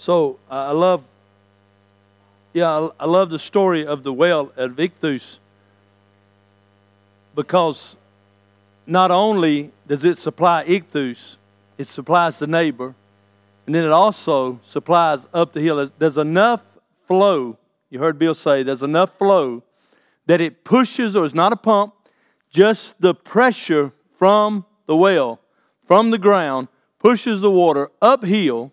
So uh, I love, yeah, I, I love the story of the well at Ichthus because not only does it supply Ichthus, it supplies the neighbor, and then it also supplies up the hill. There's enough flow. You heard Bill say there's enough flow that it pushes, or it's not a pump, just the pressure from the well, from the ground, pushes the water uphill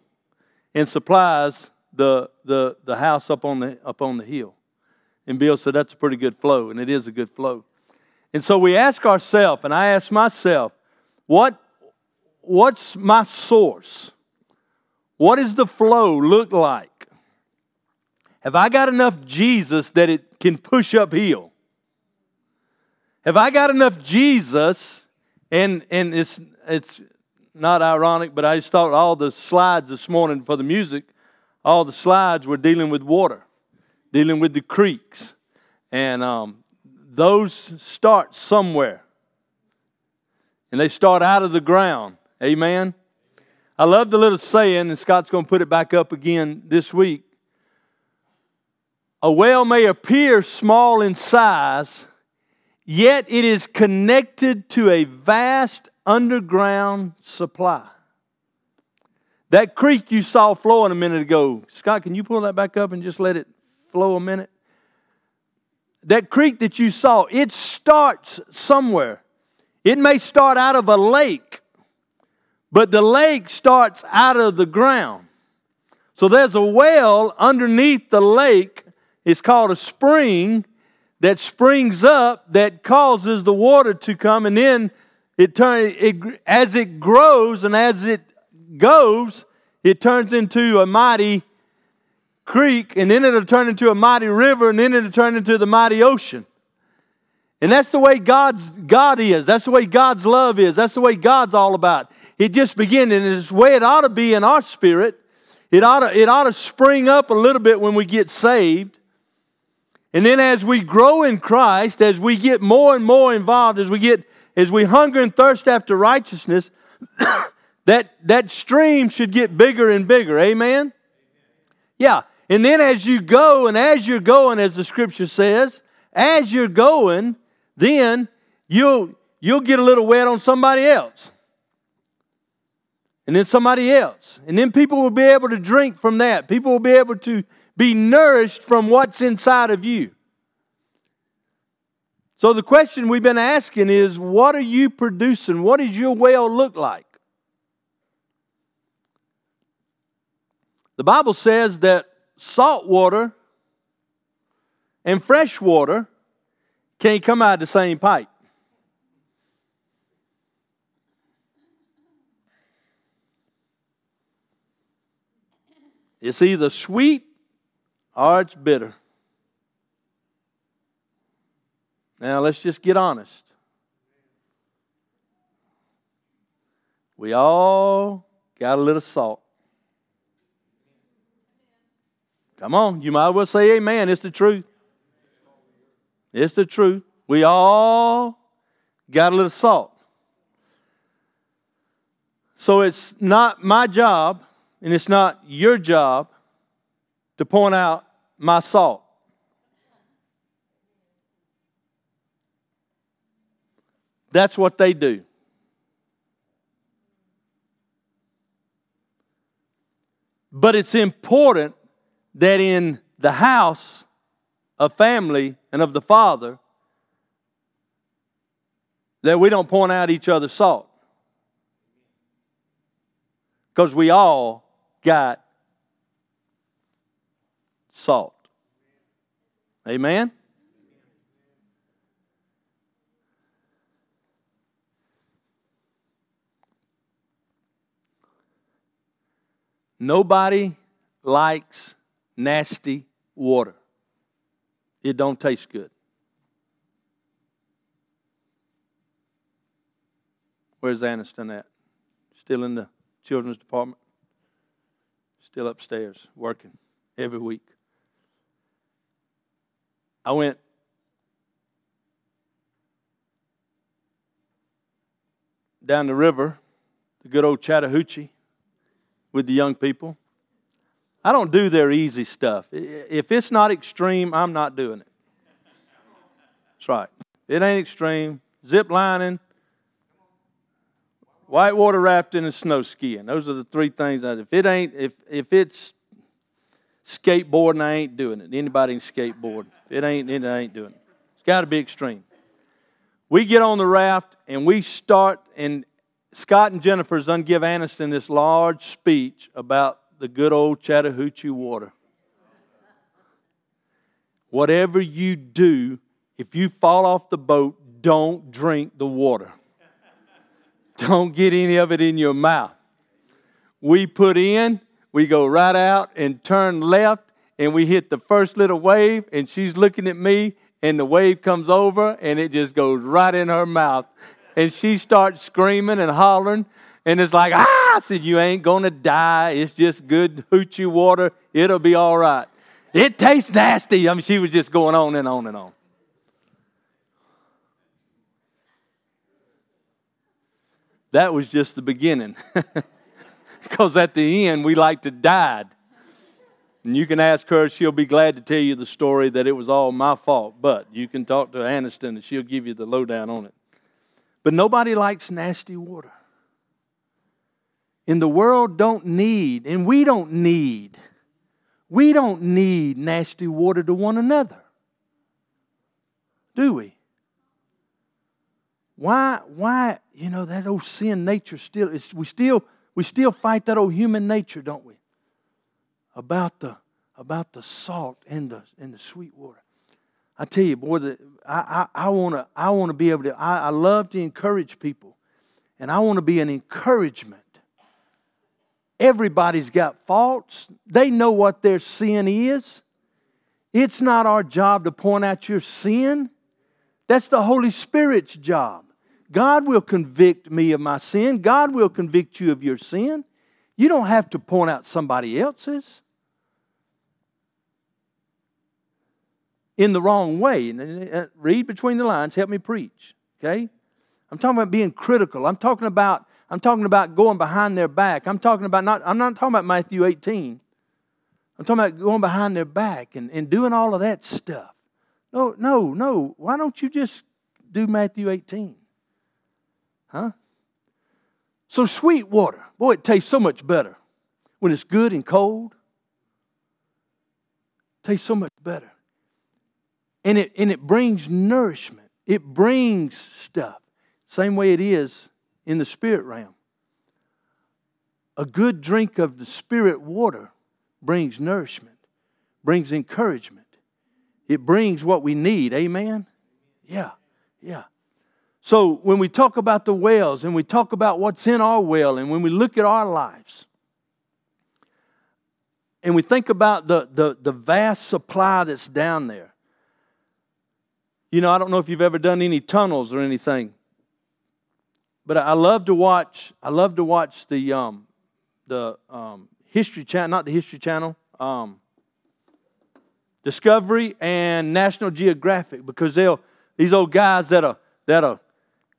and supplies the, the, the house up on the, up on the hill. And Bill said that's a pretty good flow, and it is a good flow. And so we ask ourselves, and I ask myself, what, what's my source? What does the flow look like? Have I got enough Jesus that it can push uphill? Have I got enough Jesus? And, and it's, it's not ironic, but I just thought all the slides this morning for the music, all the slides were dealing with water, dealing with the creeks. And um, those start somewhere. And they start out of the ground. Amen. I love the little saying, and Scott's going to put it back up again this week. A well may appear small in size, yet it is connected to a vast underground supply. That creek you saw flowing a minute ago, Scott, can you pull that back up and just let it flow a minute? That creek that you saw, it starts somewhere. It may start out of a lake, but the lake starts out of the ground. So there's a well underneath the lake. It's called a spring that springs up that causes the water to come, and then it turns it, as it grows and as it goes, it turns into a mighty creek, and then it'll turn into a mighty river, and then it'll turn into the mighty ocean. And that's the way God's God is. That's the way God's love is. That's the way God's all about. It just begins, and it's the way it ought to be in our spirit. It ought to, it ought to spring up a little bit when we get saved. And then as we grow in Christ, as we get more and more involved, as we get as we hunger and thirst after righteousness, that, that stream should get bigger and bigger. Amen? Yeah. And then as you go, and as you're going, as the scripture says, as you're going, then you'll, you'll get a little wet on somebody else. And then somebody else. And then people will be able to drink from that. People will be able to be nourished from what's inside of you. So the question we've been asking is what are you producing? What does your well look like? The Bible says that salt water and fresh water can't come out of the same pipe. It's either sweet or it's bitter. Now, let's just get honest. We all got a little salt. Come on, you might as well say amen. It's the truth. It's the truth. We all got a little salt. So it's not my job and it's not your job to point out my salt. That's what they do. But it's important that in the house of family and of the Father, that we don't point out each other's salt. Because we all got salt. Amen? Nobody likes nasty water. It don't taste good. Where's Aniston at? Still in the children's department? Still upstairs working every week. I went down the river, the good old Chattahoochee with the young people. I don't do their easy stuff. If it's not extreme, I'm not doing it. That's right. It ain't extreme. Zip lining, whitewater rafting, and snow skiing. Those are the three things. That if it ain't, if if it's skateboarding, I ain't doing it. Anybody can skateboard. If it ain't, it ain't doing it. It's got to be extreme. We get on the raft and we start, and Scott and Jennifer's done give Aniston this large speech about the good old Chattahoochee water. Whatever you do, if you fall off the boat, don't drink the water. Don't get any of it in your mouth. We put in, we go right out and turn left, and we hit the first little wave, and she's looking at me, and the wave comes over, and it just goes right in her mouth. And she starts screaming and hollering, and it's like, ah, I said, You ain't gonna die. It's just good hoochie water. It'll be all right. It tastes nasty. I mean, she was just going on and on and on. That was just the beginning. because at the end, we like to die. And you can ask her, she'll be glad to tell you the story that it was all my fault. But you can talk to Aniston and she'll give you the lowdown on it. But nobody likes nasty water in the world don't need, and we don't need, we don't need nasty water to one another. Do we? Why, why, you know, that old sin nature still, is, we still, we still fight that old human nature, don't we? About the, about the salt and the, and the sweet water. I tell you, boy, the, I, I, I want to I wanna be able to, I, I love to encourage people. And I want to be an encouragement Everybody's got faults. They know what their sin is. It's not our job to point out your sin. That's the Holy Spirit's job. God will convict me of my sin. God will convict you of your sin. You don't have to point out somebody else's in the wrong way. Uh, read between the lines, help me preach. Okay? I'm talking about being critical. I'm talking about I'm talking about going behind their back. I'm talking about not, I'm not talking about Matthew 18. I'm talking about going behind their back and, and doing all of that stuff. No, no, no. Why don't you just do Matthew 18? Huh? So, sweet water, boy, it tastes so much better when it's good and cold. Tastes so much better. And it, and it brings nourishment, it brings stuff. Same way it is in the spirit realm. A good drink of the spirit water brings nourishment, brings encouragement. It brings what we need. Amen? Yeah, yeah. So when we talk about the wells and we talk about what's in our well and when we look at our lives and we think about the, the, the vast supply that's down there, you know, I don't know if you've ever done any tunnels or anything, but I love to watch. I love to watch the um, the um, History Channel, not the History Channel, um, Discovery and National Geographic, because they'll these old guys that are that are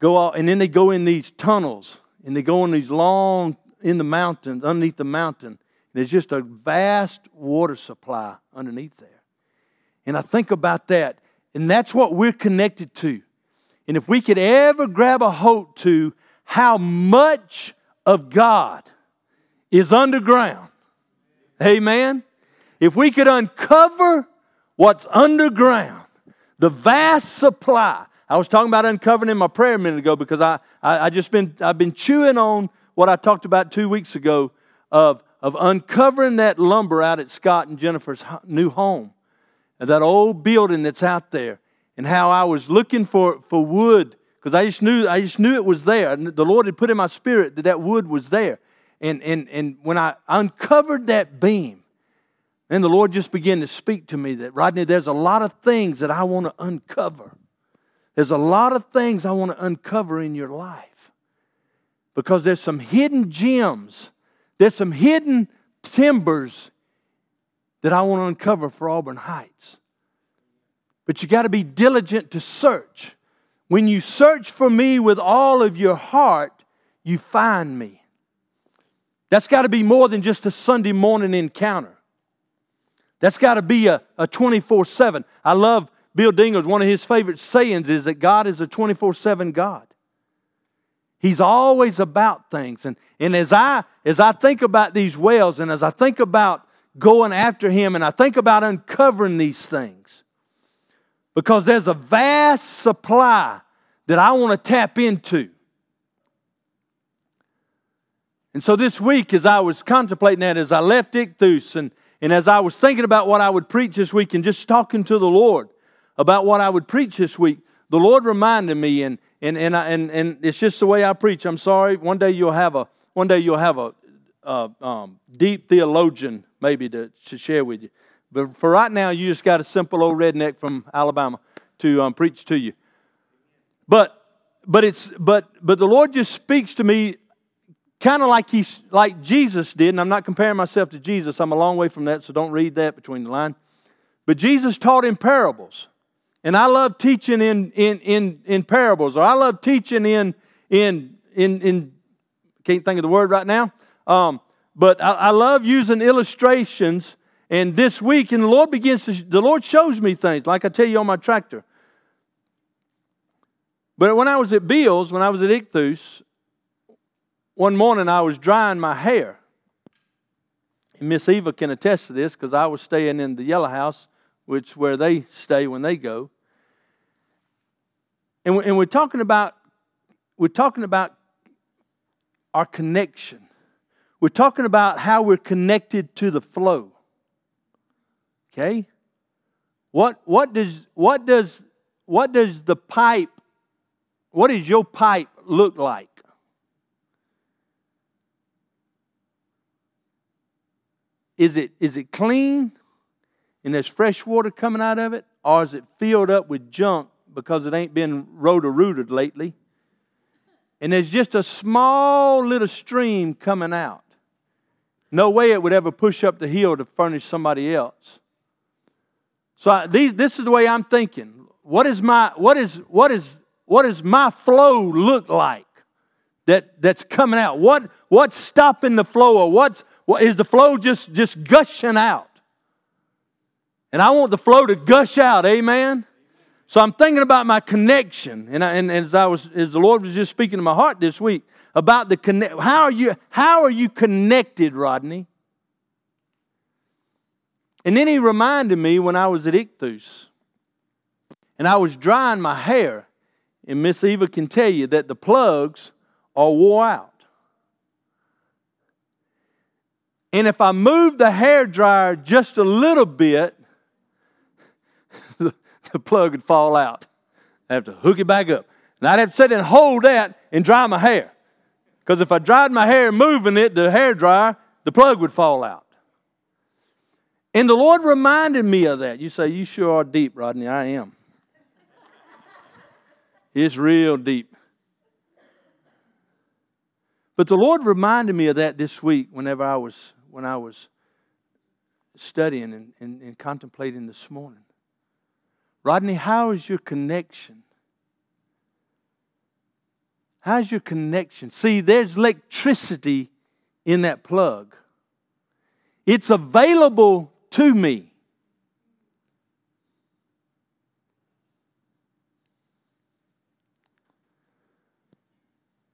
go out and then they go in these tunnels and they go in these long in the mountains underneath the mountain. There's just a vast water supply underneath there, and I think about that, and that's what we're connected to. And if we could ever grab a hold to how much of God is underground, amen? If we could uncover what's underground, the vast supply. I was talking about uncovering in my prayer a minute ago because I, I, I just been I've been chewing on what I talked about two weeks ago of, of uncovering that lumber out at Scott and Jennifer's new home, that old building that's out there and how I was looking for, for wood because I just knew I just knew it was there. The Lord had put in my spirit that that wood was there. And, and, and when I uncovered that beam, then the Lord just began to speak to me that, Rodney, there's a lot of things that I want to uncover. There's a lot of things I want to uncover in your life because there's some hidden gems, there's some hidden timbers that I want to uncover for Auburn Heights. But you got to be diligent to search. When you search for me with all of your heart, you find me. That's got to be more than just a Sunday morning encounter. That's got to be a 24 7. I love Bill Dinger's, One of his favorite sayings is that God is a 24 7 God. He's always about things. And, and as, I, as I think about these wells and as I think about going after Him and I think about uncovering these things, because there's a vast supply that I want to tap into. And so this week, as I was contemplating that, as I left Ichthus and, and as I was thinking about what I would preach this week and just talking to the Lord about what I would preach this week, the Lord reminded me, and, and, and, I, and, and it's just the way I preach. I'm sorry. One day you'll have a, one day you'll have a, a um, deep theologian maybe to, to share with you. But for right now, you just got a simple old redneck from Alabama to um, preach to you. But but it's but but the Lord just speaks to me kind of like he's like Jesus did, and I'm not comparing myself to Jesus. I'm a long way from that, so don't read that between the lines. But Jesus taught in parables. And I love teaching in in in, in parables, or I love teaching in in in in can't think of the word right now. Um, but I, I love using illustrations. And this week, and the Lord begins to the Lord shows me things, like I tell you on my tractor. But when I was at Bill's, when I was at Ichthus, one morning I was drying my hair. And Miss Eva can attest to this because I was staying in the yellow house, which where they stay when they go. And we're talking about we're talking about our connection. We're talking about how we're connected to the flow. Okay? What, what, does, what, does, what does the pipe what does your pipe look like? Is it, is it clean and there's fresh water coming out of it? Or is it filled up with junk because it ain't been rotor rooted lately? And there's just a small little stream coming out. No way it would ever push up the hill to furnish somebody else. So I, these, this is the way I'm thinking. What is my what is what is what does my flow look like that, that's coming out? What, what's stopping the flow or what's, what, is the flow just, just gushing out? And I want the flow to gush out, amen? So I'm thinking about my connection, and, I, and, as I was, as the Lord was just speaking to my heart this week about the connect. How are you? How are you connected, Rodney? And then he reminded me when I was at Ichthus, and I was drying my hair, and Miss Eva can tell you that the plugs are wore out. And if I move the hair dryer just a little bit, the, the plug would fall out. I have to hook it back up. And I'd have to sit and hold that and dry my hair. Because if I dried my hair moving it, the hair dryer, the plug would fall out. And the Lord reminded me of that. You say, You sure are deep, Rodney. I am. It's real deep. But the Lord reminded me of that this week whenever I was when I was studying and, and, and contemplating this morning. Rodney, how is your connection? How's your connection? See, there's electricity in that plug. It's available to me.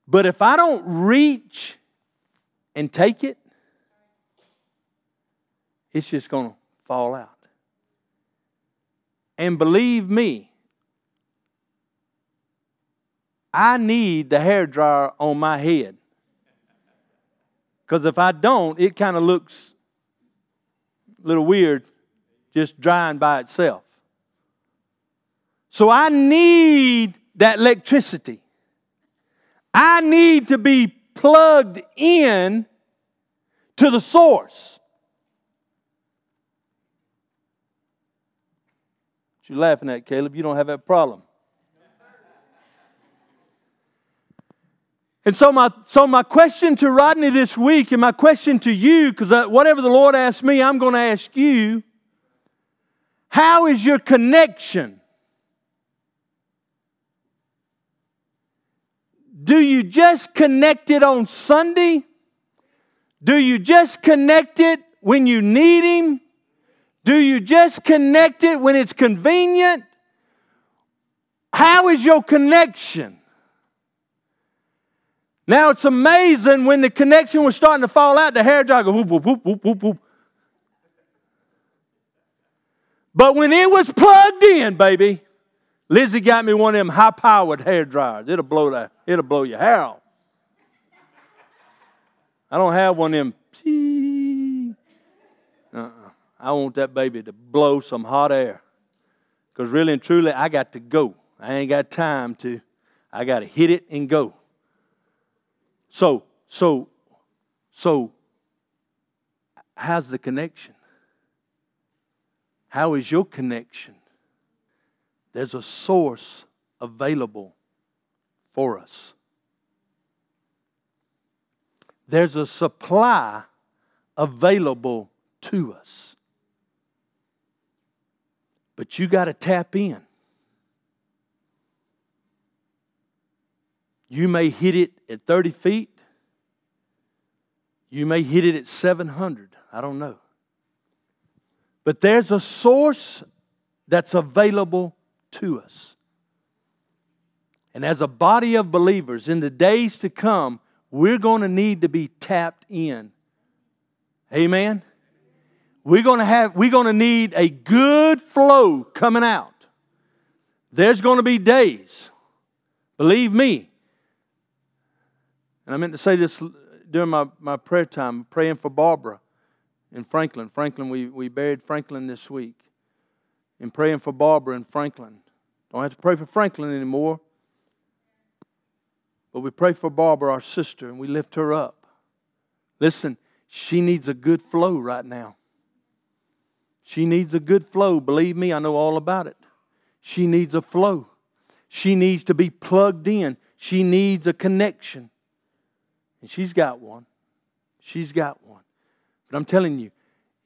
But if I don't reach and take it, it's just going to fall out. And believe me, I need the hair dryer on my head. Because if I don't, it kind of looks a little weird just drying by itself. So I need that electricity. I need to be plugged in to the source. What you laughing at, Caleb? You don't have that problem. And so my, so my question to Rodney this week and my question to you, because uh, whatever the Lord asks me, I'm going to ask you, how is your connection? Do you just connect it on Sunday? Do you just connect it when you need Him? Do you just connect it when it's convenient? How is your connection? Now it's amazing when the connection was starting to fall out, the hair dryer whoop, whoop, whoop, whoop, whoop, whoop. But when it was plugged in, baby, Lizzie got me one of them high powered hair dryers. It'll blow that, it'll blow your hair off. I don't have one of them. Uh-uh. I want that baby to blow some hot air. Because really and truly, I got to go. I ain't got time to. I got to hit it and go. So, so, so, how's the connection? How is your connection? There's a source available for us. There's a supply available to us. But you got to tap in. You may hit it at 30 feet. You may hit it at 700. I don't know. But there's a source that's available to us. And as a body of believers, in the days to come, we're going to need to be tapped in. Amen. We're going to have we're going to need a good flow coming out. There's going to be days. Believe me, and I meant to say this during my, my prayer time, praying for Barbara in Franklin. Franklin, we, we buried Franklin this week. And praying for Barbara in Franklin. Don't have to pray for Franklin anymore. But we pray for Barbara, our sister, and we lift her up. Listen, she needs a good flow right now. She needs a good flow. Believe me, I know all about it. She needs a flow. She needs to be plugged in. She needs a connection. And she's got one. She's got one. But I'm telling you,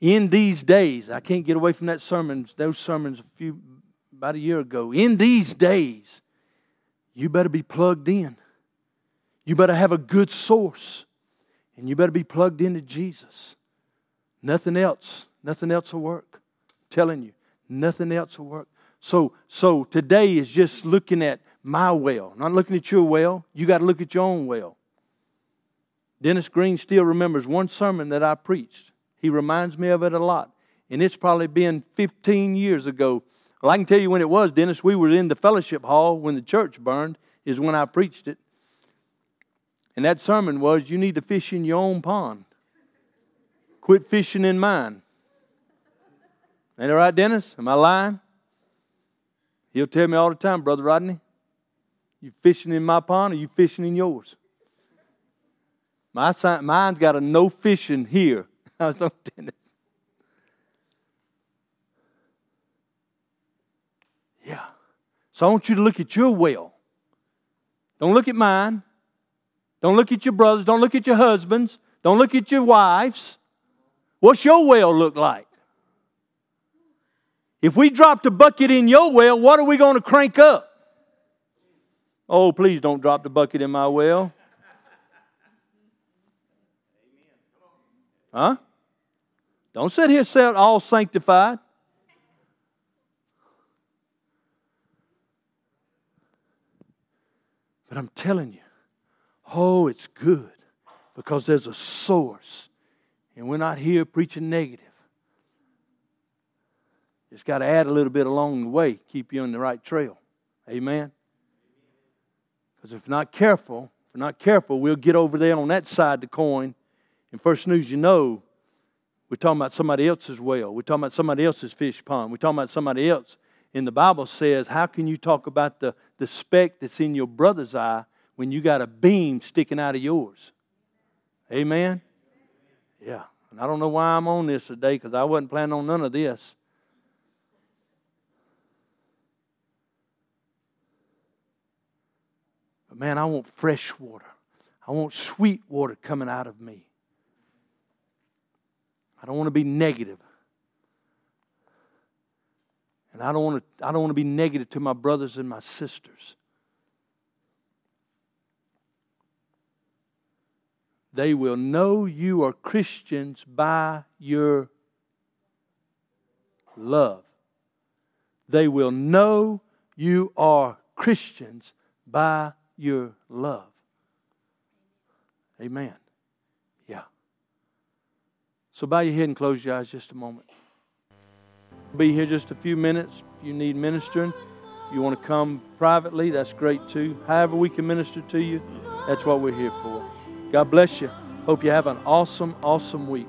in these days, I can't get away from that sermon, those sermons a few about a year ago. In these days, you better be plugged in. You better have a good source. And you better be plugged into Jesus. Nothing else, nothing else will work. I'm telling you, nothing else will work. So, so today is just looking at my well, not looking at your well. You got to look at your own well. Dennis Green still remembers one sermon that I preached. He reminds me of it a lot. And it's probably been 15 years ago. Well, I can tell you when it was, Dennis. We were in the fellowship hall when the church burned, is when I preached it. And that sermon was you need to fish in your own pond. Quit fishing in mine. Ain't that right, Dennis? Am I lying? He'll tell me all the time, Brother Rodney, you fishing in my pond or you fishing in yours? My mine's got a no fishing here. I was on tennis. Yeah. So I want you to look at your well. Don't look at mine. Don't look at your brothers. Don't look at your husbands. Don't look at your wives. What's your well look like? If we dropped a bucket in your well, what are we going to crank up? Oh, please don't drop the bucket in my well. Huh? Don't sit here set all sanctified. But I'm telling you, oh, it's good because there's a source. And we're not here preaching negative. Just got to add a little bit along the way, keep you on the right trail. Amen. Because if not careful, if not careful, we'll get over there on that side of the coin and first news you know, we're talking about somebody else's well. We're talking about somebody else's fish pond. We're talking about somebody else. And the Bible says, how can you talk about the, the speck that's in your brother's eye when you got a beam sticking out of yours? Amen? Yeah. And I don't know why I'm on this today because I wasn't planning on none of this. But man, I want fresh water. I want sweet water coming out of me. I don't want to be negative. And I don't want to, I don't want to be negative to my brothers and my sisters. They will know you are Christians by your love. They will know you are Christians by your love. Amen. So bow your head and close your eyes just a moment. Be here just a few minutes if you need ministering. If you want to come privately, that's great too. However, we can minister to you, that's what we're here for. God bless you. Hope you have an awesome, awesome week.